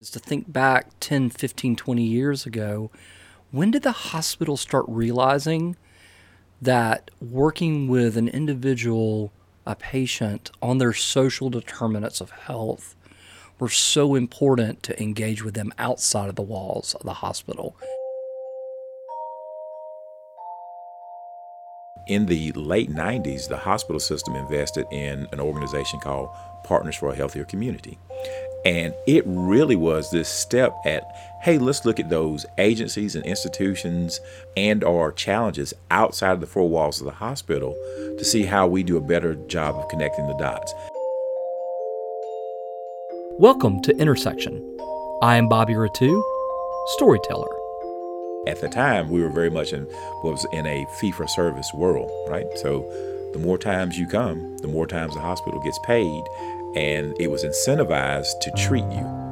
is to think back 10, 15, 20 years ago. When did the hospital start realizing that working with an individual, a patient, on their social determinants of health were so important to engage with them outside of the walls of the hospital? In the late 90s, the hospital system invested in an organization called Partners for a Healthier Community. And it really was this step at, hey, let's look at those agencies and institutions and or challenges outside of the four walls of the hospital to see how we do a better job of connecting the dots. Welcome to Intersection. I am Bobby Rettew, storyteller. At the time, we were very much in was in a fee for service world, right? So the more times you come, the more times the hospital gets paid, and it was incentivized to treat you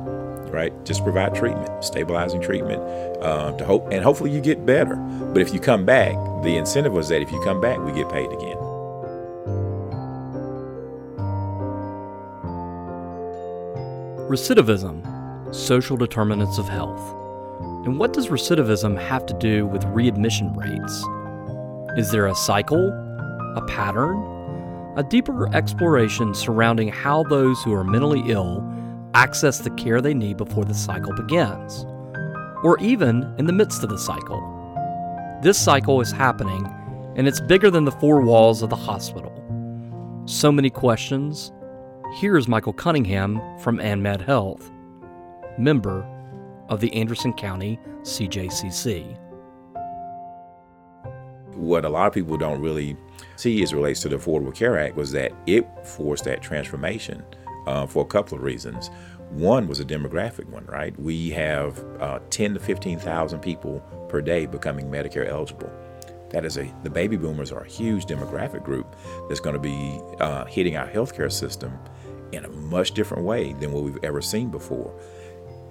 right? Just provide treatment stabilizing treatment uh, to hope and hopefully you get better. But if you come back the incentive was that if you come back we get paid again. Recidivism social determinants of health and what does recidivism have to do with readmission rates is there a cycle a pattern a deeper exploration surrounding how those who are mentally ill access the care they need before the cycle begins, or even in the midst of the cycle. This cycle is happening, and it's bigger than the four walls of the hospital. So many questions. Here's Michael Cunningham from ANMED Health, member of the Anderson County CJCC. What a lot of people don't really see as relates to the Affordable Care Act was that it forced that transformation uh, for a couple of reasons. One was a demographic one, right? We have uh, 10 to 15,000 people per day becoming Medicare eligible. That is a the baby boomers are a huge demographic group that's going to be uh, hitting our healthcare system in a much different way than what we've ever seen before.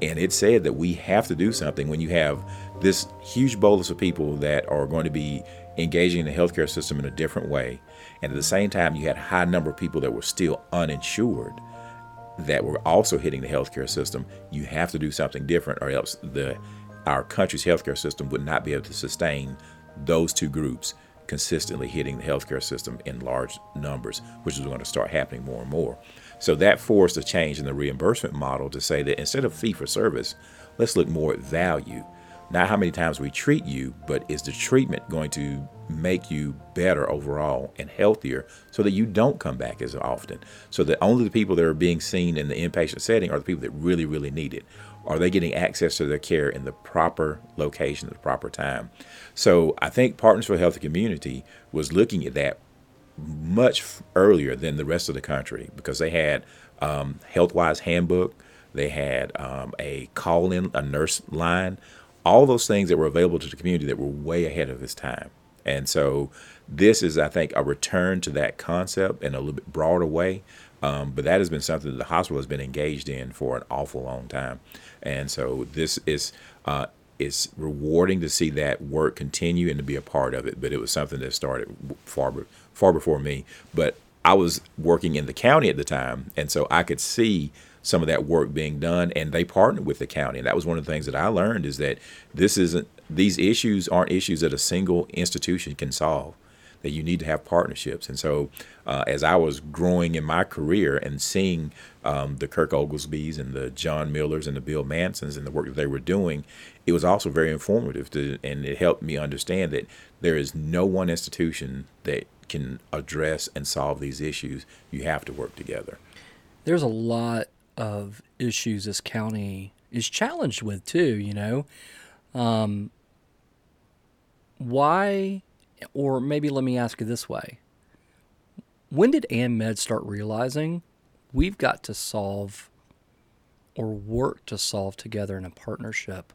And it said that we have to do something when you have this huge bolus of people that are going to be engaging in the healthcare system in a different way. And at the same time, you had a high number of people that were still uninsured that were also hitting the healthcare system. You have to do something different, or else the our country's healthcare system would not be able to sustain those two groups consistently hitting the healthcare system in large numbers, which is going to start happening more and more. So that forced a change in the reimbursement model to say that instead of fee for service, let's look more at value not how many times we treat you, but is the treatment going to make you better overall and healthier so that you don't come back as often? So that only the people that are being seen in the inpatient setting are the people that really, really need it. Are they getting access to their care in the proper location at the proper time? So I think Partners for Health Community was looking at that much earlier than the rest of the country because they had um, HealthWise handbook, they had um, a call in, a nurse line all those things that were available to the community that were way ahead of its time. And so this is, I think, a return to that concept in a little bit broader way. Um, but that has been something that the hospital has been engaged in for an awful long time. And so this is uh, it's rewarding to see that work continue and to be a part of it. But it was something that started far far before me. But I was working in the county at the time, and so I could see some of that work being done and they partnered with the county and that was one of the things that i learned is that this isn't these issues aren't issues that a single institution can solve that you need to have partnerships. And so uh, as i was growing in my career and seeing um, the kirk oglesbys and the john millers and the bill mansons and the work that they were doing it was also very informative to, and it helped me understand that there is no one institution that can address and solve these issues. You have to work together. There's a lot of issues this county is challenged with too. You know, um, why, or maybe let me ask you this way: When did ANMED start realizing we've got to solve or work to solve together in a partnership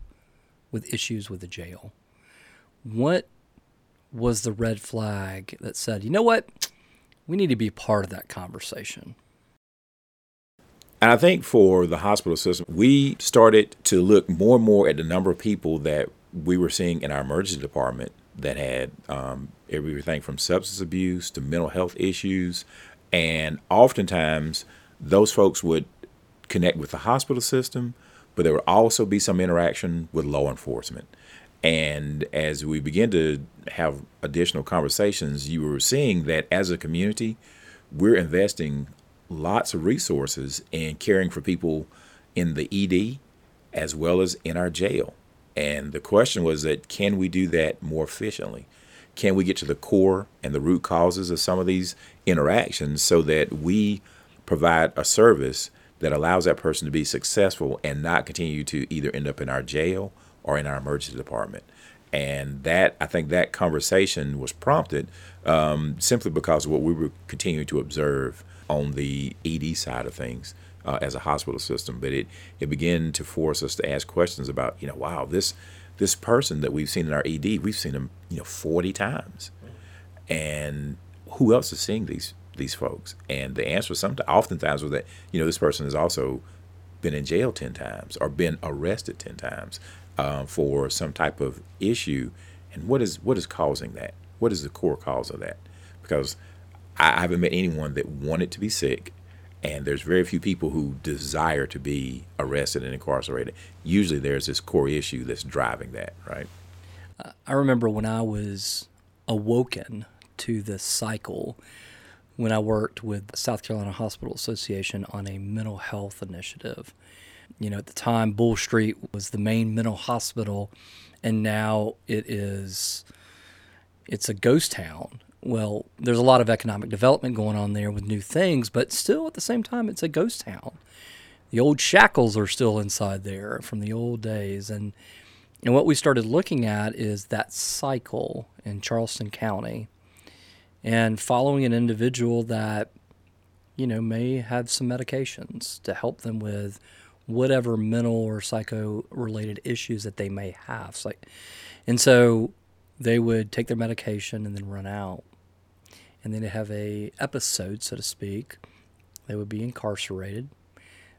with issues with the jail? What was the red flag that said, you know what? We need to be part of that conversation. And I think for the hospital system, we started to look more and more at the number of people that we were seeing in our emergency department that had um, everything from substance abuse to mental health issues. And oftentimes, those folks would connect with the hospital system, but there would also be some interaction with law enforcement. And as we begin to have additional conversations, you were seeing that as a community, we're investing lots of resources in caring for people in the ED as well as in our jail. And the question was that can we do that more efficiently? Can we get to the core and the root causes of some of these interactions so that we provide a service that allows that person to be successful and not continue to either end up in our jail or in our emergency department? And that, I think that conversation was prompted um, simply because of what we were continuing to observe on the ED side of things uh, as a hospital system. But it, it began to force us to ask questions about, you know, wow, this this person that we've seen in our ED, we've seen them, you know, 40 times. And who else is seeing these these folks? And the answer sometimes oftentimes was that, you know, this person has also been in jail 10 times or been arrested 10 times uh, for some type of issue. And what is what is causing that? What is the core cause of that? Because I haven't met anyone that wanted to be sick, and there's very few people who desire to be arrested and incarcerated. Usually, there's this core issue that's driving that, right? I remember when I was awoken to this cycle when I worked with the South Carolina Hospital Association on a mental health initiative. You know, at the time, Bull Street was the main mental hospital, and now it is it's a ghost town well, there's a lot of economic development going on there with new things, but still at the same time, it's a ghost town. The old shackles are still inside there from the old days. And, and what we started looking at is that cycle in Charleston County and following an individual that, you know, may have some medications to help them with whatever mental or psycho related issues that they may have. So, and so they would take their medication and then run out and then they have a episode, so to speak. They would be incarcerated.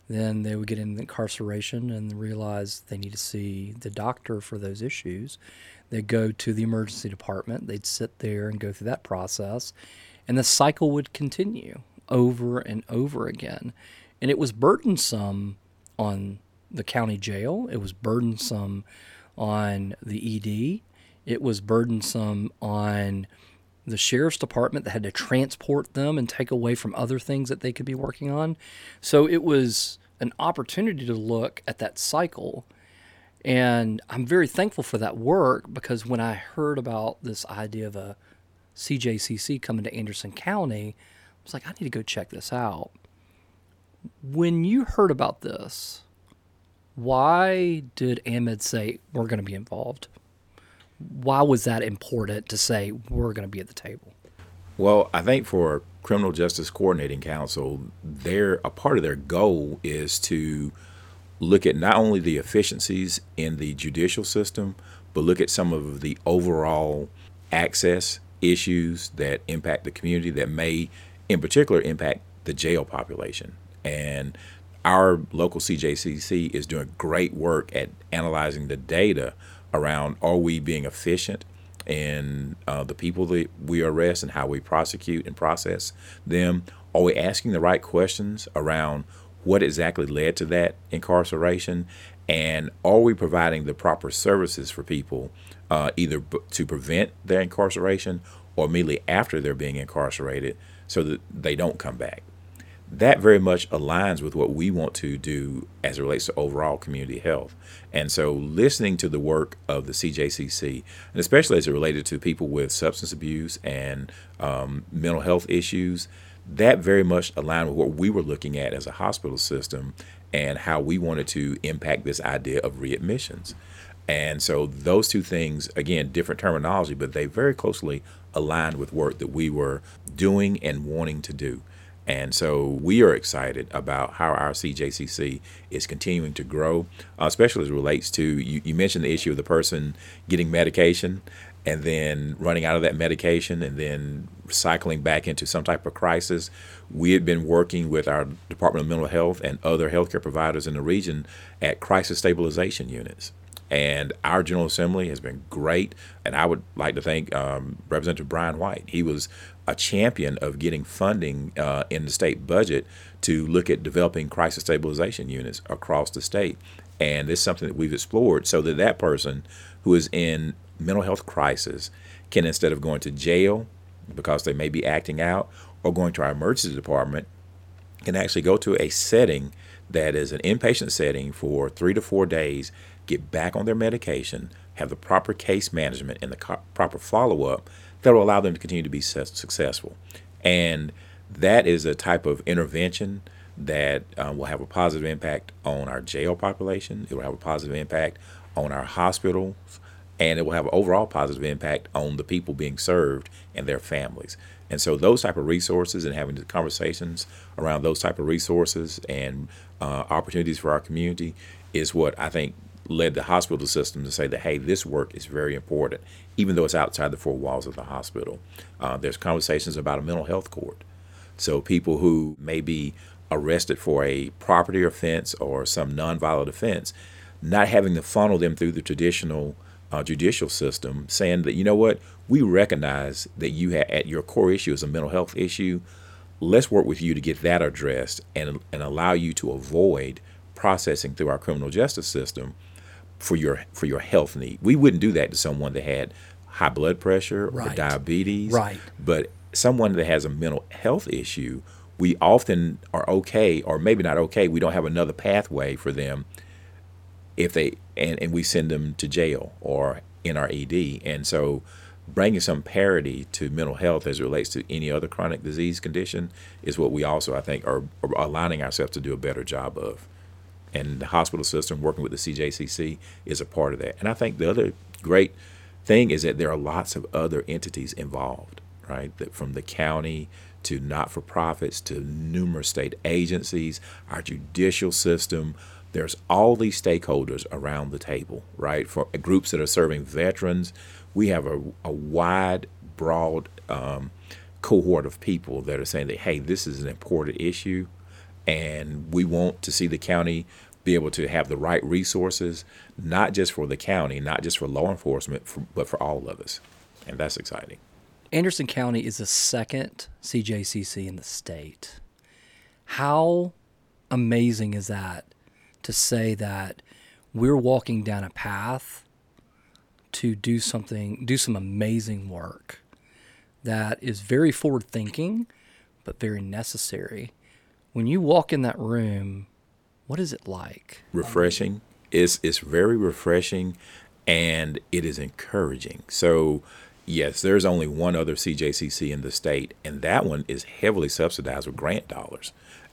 Then they would get in incarceration and realize they need to see the doctor for those issues. They'd go to the emergency department. They'd sit there and go through that process, and the cycle would continue over and over again. And it was burdensome on the county jail. It was burdensome on the ED. It was burdensome on the sheriff's department that had to transport them and take away from other things that they could be working on. So it was an opportunity to look at that cycle. And I'm very thankful for that work because when I heard about this idea of a CJCC coming to Anderson County, I was like, I need to go check this out. When you heard about this, why did AnMed say we're going to be involved? Why was that important to say we're going to be at the table? Well, I think for Criminal Justice Coordinating Council, their a part of their goal is to look at not only the efficiencies in the judicial system, but look at some of the overall access issues that impact the community that may, in particular, impact the jail population. And our local CJCC is doing great work at analyzing the data around are we being efficient in uh, the people that we arrest and how we prosecute and process them? Are we asking the right questions around what exactly led to that incarceration? And are we providing the proper services for people uh, either b- to prevent their incarceration or immediately after they're being incarcerated so that they don't come back? That very much aligns with what we want to do as it relates to overall community health. And so, listening to the work of the CJCC, and especially as it related to people with substance abuse and um, mental health issues, that very much aligned with what we were looking at as a hospital system and how we wanted to impact this idea of readmissions. And so, those two things, again, different terminology, but they very closely aligned with work that we were doing and wanting to do. And so we are excited about how our CJCC is continuing to grow, uh, especially as it relates to you, you mentioned the issue of the person getting medication and then running out of that medication and then cycling back into some type of crisis. We had been working with our Department of Mental Health and other healthcare providers in the region at crisis stabilization units. And our General Assembly has been great. And I would like to thank um, Representative Brian White. He was a champion of getting funding uh, in the state budget to look at developing crisis stabilization units across the state. And it's something that we've explored so that that person who is in mental health crisis can, instead of going to jail because they may be acting out or going to our emergency department, can actually go to a setting that is an inpatient setting for three to four days, get back on their medication, have the proper case management and the co- proper follow up that will allow them to continue to be su- successful. And that is a type of intervention that um, will have a positive impact on our jail population. It will have a positive impact on our hospitals, and it will have an overall positive impact on the people being served and their families. And so those type of resources and having the conversations around those type of resources and uh, opportunities for our community is what I think led the hospital system to say that hey, this work is very important, even though it's outside the four walls of the hospital. Uh, there's conversations about a mental health court, so people who may be arrested for a property offense or some nonviolent offense, not having to funnel them through the traditional uh, judicial system, saying that you know what, we recognize that you ha- at your core issue is a mental health issue. Let's work with you to get that addressed and and allow you to avoid processing through our criminal justice system for your for your health need. We wouldn't do that to someone that had high blood pressure Right. or diabetes. Right. But someone that has a mental health issue, we often are okay, or maybe not okay. We don't have another pathway for them if they and, and we send them to jail or in our ED. And so bringing some parity to mental health as it relates to any other chronic disease condition is what we also I think are, are aligning ourselves to do a better job of. And the hospital system working with the CJCC is a part of that. And I think the other great thing is that there are lots of other entities involved, right? That from the county to not for profits to numerous state agencies, our judicial system. There's all these stakeholders around the table, right? For groups that are serving veterans, we have a, a wide, broad um, cohort of people that are saying that, hey, this is an important issue and we want to see the county be able to have the right resources, not just for the county, not just for law enforcement, for, but for all of us. And that's exciting. Anderson County is the second CJCC in the state. How amazing is that to say that we're walking down a path to do something, do some amazing work that is very forward thinking, but very necessary. When you walk in that room, what is it like? refreshing. It's it's very refreshing, and it is encouraging. So, yes, there's only one other CJCC in the state, and that one is heavily subsidized with grant dollars.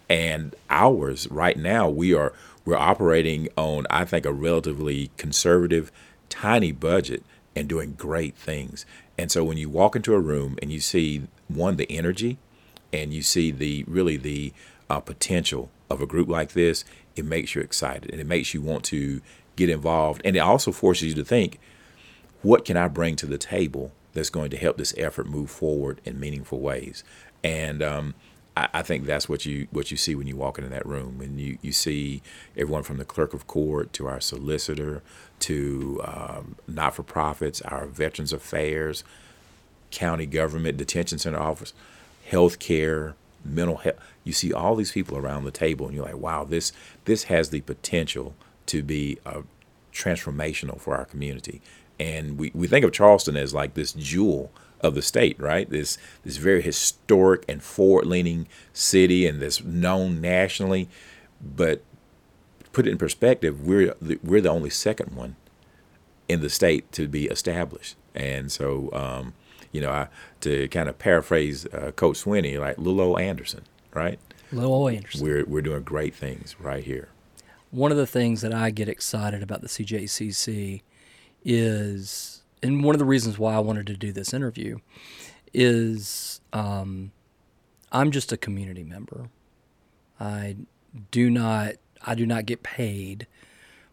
And ours right now, we are we're operating on I think a relatively conservative, tiny budget and doing great things. And so when you walk into a room and you see one the energy, and you see the really the uh, potential of a group like this, it makes you excited and it makes you want to get involved. And it also forces you to think, what can I bring to the table that's going to help this effort move forward in meaningful ways? And um, I, think that's what you what you see when you walk into that room, and you you see everyone from the clerk of court to our solicitor to um, not for profits, our Veterans Affairs, county government, detention center office, healthcare, mental health. You see all these people around the table, and you're like, wow, this this has the potential to be uh, transformational for our community. And we, we think of Charleston as like this jewel of the state, right? This this very historic and forward leaning city, and this known nationally. But put it in perspective, we're the, we're the only second one in the state to be established. And so, um, you know, I, to kind of paraphrase uh, Coach Swinney, like Lil old Anderson, right? Lil Anderson. We're we're doing great things right here. one of the things that I get excited about the CJCC is, and one of the reasons why I wanted to do this interview is um, I'm just a community member. I do not I do not get paid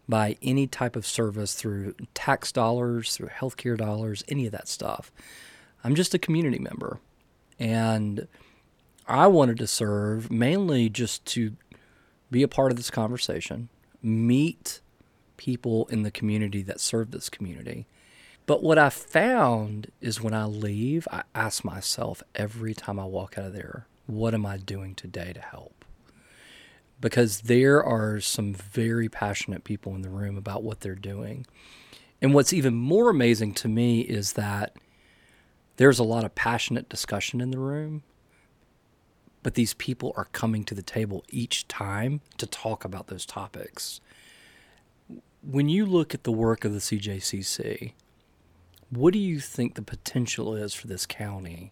by any type of service through tax dollars, through healthcare dollars, any of that stuff. I'm just a community member. And I wanted to serve mainly just to be a part of this conversation, meet people in the community that serve this community. But what I found is when I leave, I ask myself every time I walk out of there, what am I doing today to help? because there are some very passionate people in the room about what they're doing. And what's even more amazing to me is that there's a lot of passionate discussion in the room, but these people are coming to the table each time to talk about those topics. When you look at the work of the CJCC, what do you think the potential is for this county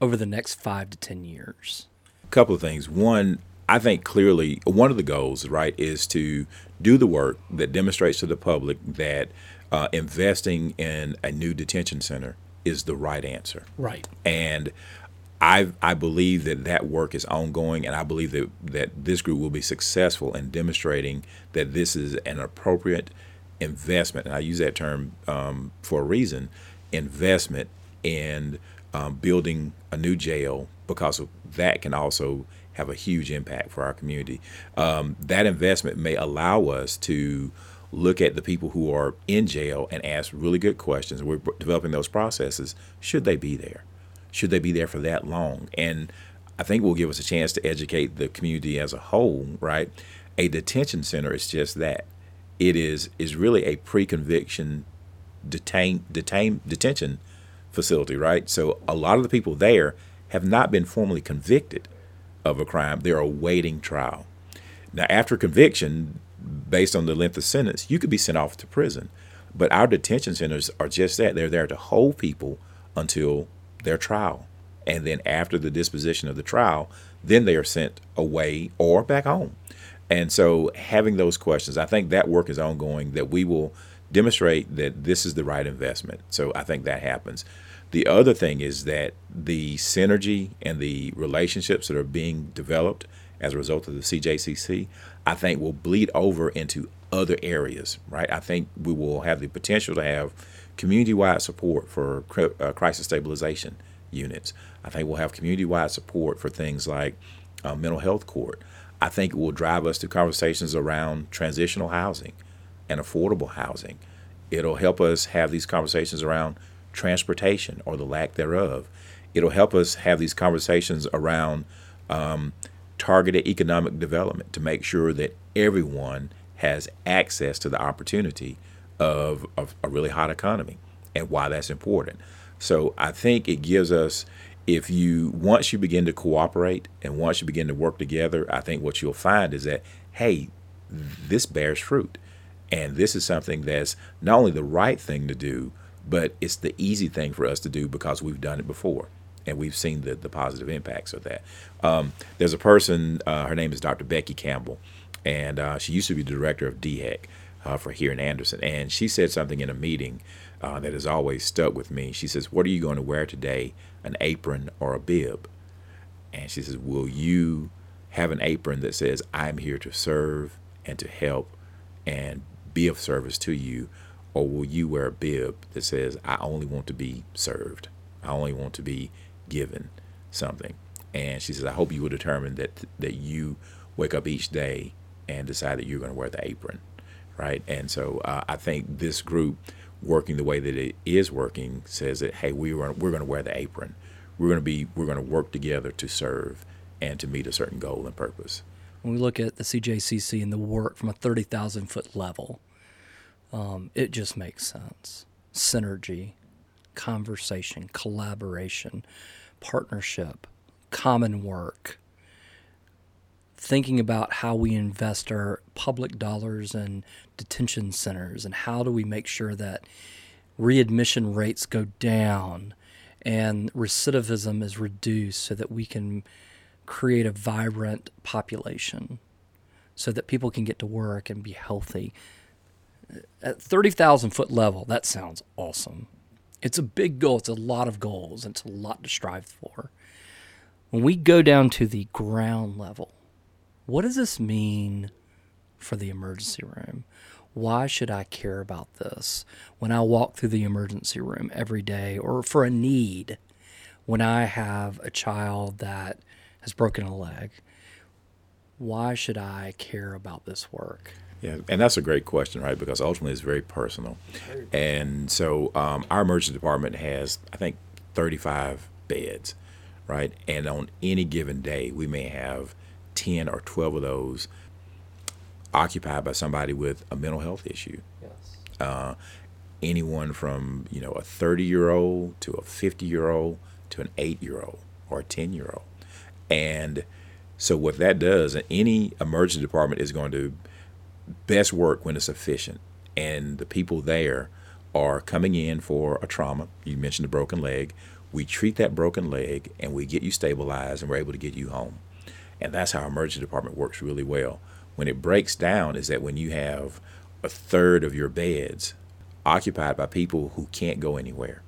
over the next five to 10 years? A couple of things. One, I think clearly one of the goals, right, is to do the work that demonstrates to the public that uh, investing in a new detention center is the right answer. Right. And I I believe that that work is ongoing, and I believe that that this group will be successful in demonstrating that this is an appropriate investment. And I use that term um, for a reason: investment in um, building a new jail, because that can also have a huge impact for our community. Um, that investment may allow us to look at the people who are in jail and ask really good questions. We're developing those processes. Should they be there? Should they be there for that long? And I think will give us a chance to educate the community as a whole, right? A detention center is just that. It is is really a pre-conviction detain detain detention facility, right? So a lot of the people there have not been formally convicted of a crime. They're awaiting trial. Now, after conviction, based on the length of sentence, you could be sent off to prison. But our detention centers are just that. They're there to hold people until their trial. And then after the disposition of the trial, then they are sent away or back home. And so having those questions, I think that work is ongoing, that we will demonstrate that this is the right investment. So I think that happens. The other thing is that the synergy and the relationships that are being developed as a result of the CJCC, I think will bleed over into other areas, right? I think we will have the potential to have community wide support for uh, crisis stabilization units. I think we'll have community wide support for things like uh, mental health court. I think it will drive us to conversations around transitional housing and affordable housing. It'll help us have these conversations around transportation or the lack thereof. It'll help us have these conversations around um, targeted economic development to make sure that everyone has access to the opportunity of, of a really hot economy and why that's important. So I think it gives us, if you, once you begin to cooperate and once you begin to work together, I think what you'll find is that, hey, this bears fruit. And this is something that's not only the right thing to do, but it's the easy thing for us to do because we've done it before and we've seen the, the positive impacts of that. Um, there's a person, uh, her name is Dr. Becky Campbell, and uh, she used to be the director of DHEC uh, for here in Anderson. And she said something in a meeting uh, that has always stuck with me. She says, What are you going to wear today, an apron or a bib? And she says, Will you have an apron that says, I'm here to serve and to help and be of service to you? Or will you wear a bib that says, I only want to be served? I only want to be given something. And she says, I hope you will determine that that you wake up each day and decide that you're going to wear the apron, right? And so uh, I think this group working the way that it is working says that hey, we are we're going to wear the apron. We're going to be we're going to work together to serve and to meet a certain goal and purpose. When we look at the CJCC and the work from a thirty thousand foot level, um, it just makes sense. Synergy, conversation, collaboration, partnership, common work, thinking about how we invest our public dollars in detention centers and how do we make sure that readmission rates go down and recidivism is reduced so that we can create a vibrant population so that people can get to work and be healthy. At 30,000 foot level, that sounds awesome. It's a big goal. It's a lot of goals. It's a lot to strive for. When we go down to the ground level, what does this mean for the emergency room? Why should I care about this when I walk through the emergency room every day or for a need when I have a child that has broken a leg? Why should I care about this work? Yeah, and that's a great question, right? Because ultimately it's very personal. And so um, our emergency department has, I think, 35 beds, right? And on any given day, we may have 10 or 12 of those occupied by somebody with a mental health issue. Yes. Uh, anyone from you know a 30 year old to a 50 year old to an 8 year old or a 10 year old and so what that does any emergency department is going to best work when it's efficient. And the people there are coming in for a trauma. You mentioned a broken leg. We treat that broken leg and we get you stabilized and we're able to get you home. And that's how our emergency department works really well. When it breaks down is that when you have a third of your beds occupied by people who can't go anywhere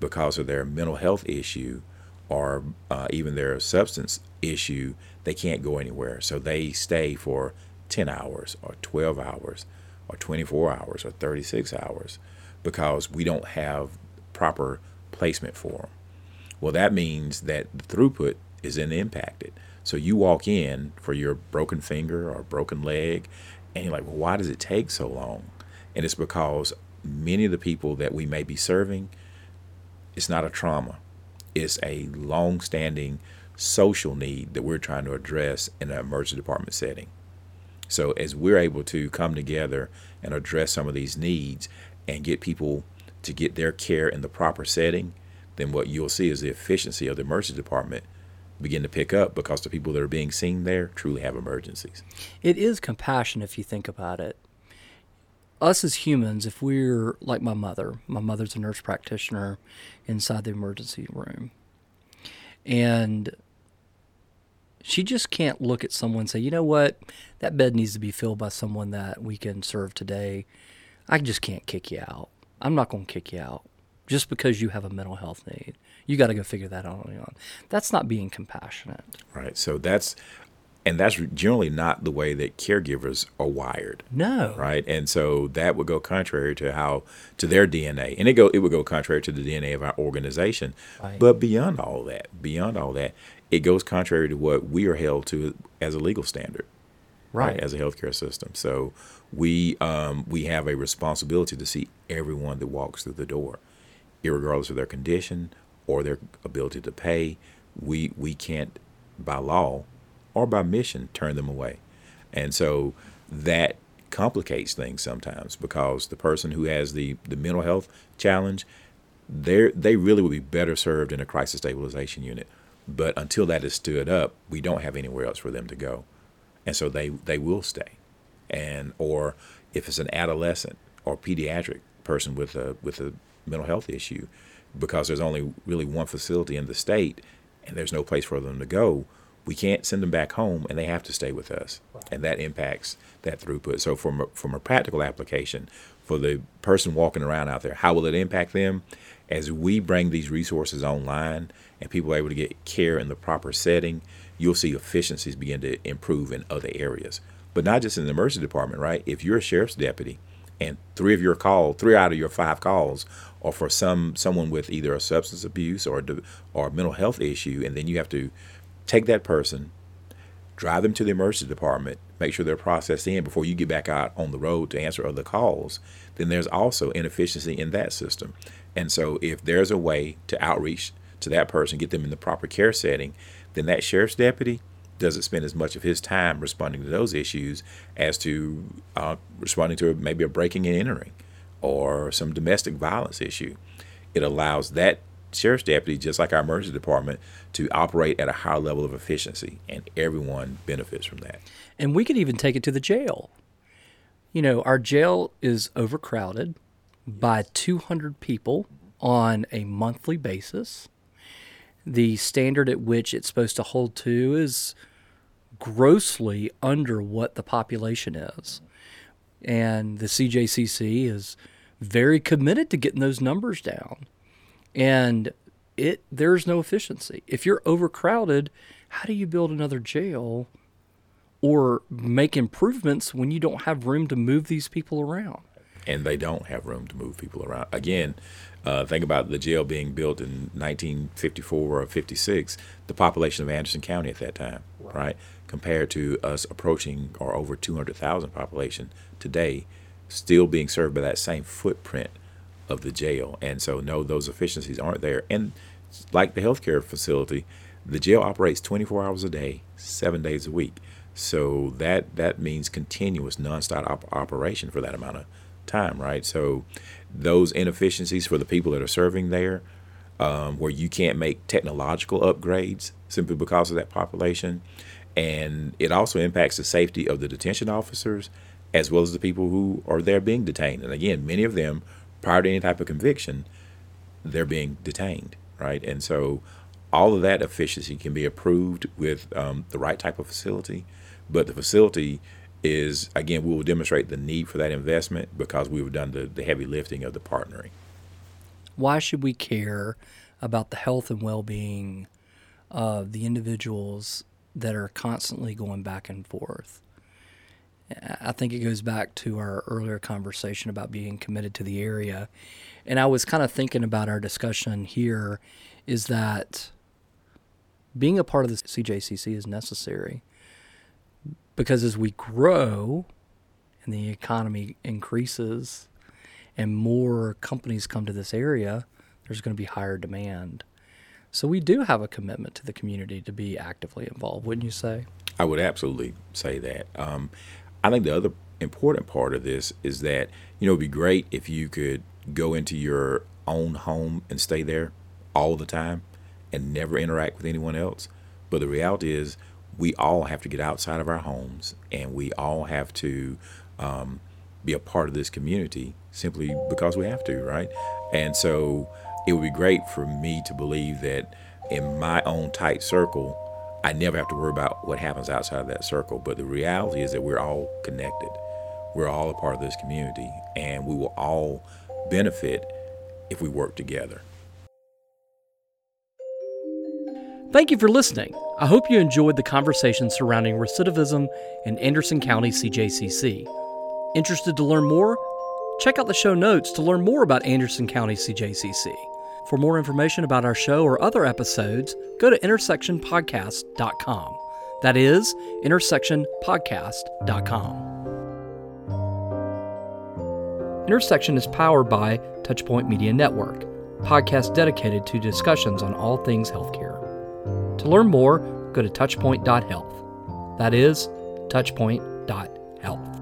because of their mental health issue or uh, even their substance issue, they can't go anywhere. So they stay for 10 hours or 12 hours or 24 hours or 36 hours because we don't have proper placement for them. Well, that means that the throughput is then impacted. So you walk in for your broken finger or broken leg, and you're like, well, why does it take so long? And it's because many of the people that we may be serving, it's not a trauma, it's a long standing social need that we're trying to address in an emergency department setting. So, as we're able to come together and address some of these needs and get people to get their care in the proper setting, then what you'll see is the efficiency of the emergency department begin to pick up because the people that are being seen there truly have emergencies. It is compassion if you think about it us as humans, if we're like my mother, my mother's a nurse practitioner inside the emergency room, and she just can't look at someone and say, you know what, that bed needs to be filled by someone that we can serve today. I just can't kick you out. I'm not going to kick you out just because you have a mental health need. You got to go figure that out on your own. That's not being compassionate. Right. So that's and that's generally not the way that caregivers are wired. No. Right. And so that would go contrary to how to their DNA, and it go it would go contrary to the DNA of our organization. Right. But beyond all that, beyond all that, it goes contrary to what we are held to as a legal standard. Right. right as a healthcare system. So we um, we have a responsibility to see everyone that walks through the door, regardless of their condition or their ability to pay. We we can't by law or by mission turn them away. And so that complicates things sometimes because the person who has the, the mental health challenge, they they really would be better served in a crisis stabilization unit. But until that is stood up, we don't have anywhere else for them to go. And so they, they will stay. And or if it's an adolescent or pediatric person with a with a mental health issue, because there's only really one facility in the state and there's no place for them to go, we can't send them back home and they have to stay with us and that impacts that throughput so from a, from a practical application for the person walking around out there how will it impact them as we bring these resources online and people are able to get care in the proper setting you'll see efficiencies begin to improve in other areas but not just in the emergency department right if you're a sheriff's deputy and three of your calls three out of your five calls are for some someone with either a substance abuse or or a mental health issue and then you have to take that person, drive them to the emergency department, make sure they're processed in before you get back out on the road to answer other calls, then there's also inefficiency in that system. And so if there's a way to outreach to that person, get them in the proper care setting, then that sheriff's deputy doesn't spend as much of his time responding to those issues as to uh, responding to maybe a breaking and entering or some domestic violence issue. It allows that sheriff's deputy, just like our emergency department, to operate at a higher level of efficiency, and everyone benefits from that. And we could even take it to the jail. You know, our jail is overcrowded by 200 people on a monthly basis. The standard at which it's supposed to hold to is grossly under what the population is. And the CJCC is very committed to getting those numbers down and it there's no efficiency. If you're overcrowded, how do you build another jail or make improvements when you don't have room to move these people around? And they don't have room to move people around. Again, uh, think about the jail being built in 1954 or 56, the population of Anderson County at that time, right? right? Compared to us approaching or over 200,000 population today, still being served by that same footprint of the jail. And so, no, those efficiencies aren't there. And like the healthcare facility, the jail operates 24 hours a day, seven days a week. So that that means continuous, nonstop op- operation for that amount of time, right? So those inefficiencies for the people that are serving there, um, where you can't make technological upgrades simply because of that population, and it also impacts the safety of the detention officers as well as the people who are there being detained. And again, many of them, prior to any type of conviction, they're being detained, right? And so all of that efficiency can be approved with um, the right type of facility, but the facility is again we will demonstrate the need for that investment because we've done the, the heavy lifting of the partnering. Why should we care about the health and well-being of the individuals that are constantly going back and forth? I think it goes back to our earlier conversation about being committed to the area. And I was kind of thinking about our discussion here is that being a part of the CJCC is necessary because as we grow and the economy increases and more companies come to this area, there's going to be higher demand. So we do have a commitment to the community to be actively involved, wouldn't you say? I would absolutely say that. Um, I think the other important part of this is that you know it'd be great if you could go into your own home and stay there all the time and never interact with anyone else. But the reality is, we all have to get outside of our homes and we all have to um, be a part of this community simply because we have to, right? And so it would be great for me to believe that in my own tight circle, I never have to worry about what happens outside of that circle. But the reality is that we're all connected. We're all a part of this community, and we will all benefit if we work together. Thank you for listening. I hope you enjoyed the conversation surrounding recidivism in Anderson County CJCC. Interested to learn more? Check out the show notes to learn more about Anderson County CJCC. For more information about our show or other episodes, go to intersectionpodcast.com. That is intersectionpodcast.com. Intersection is powered by Touchpoint Media Network, podcast dedicated to discussions on all things healthcare. To learn more, go to touchpoint.health. That is touchpoint.health.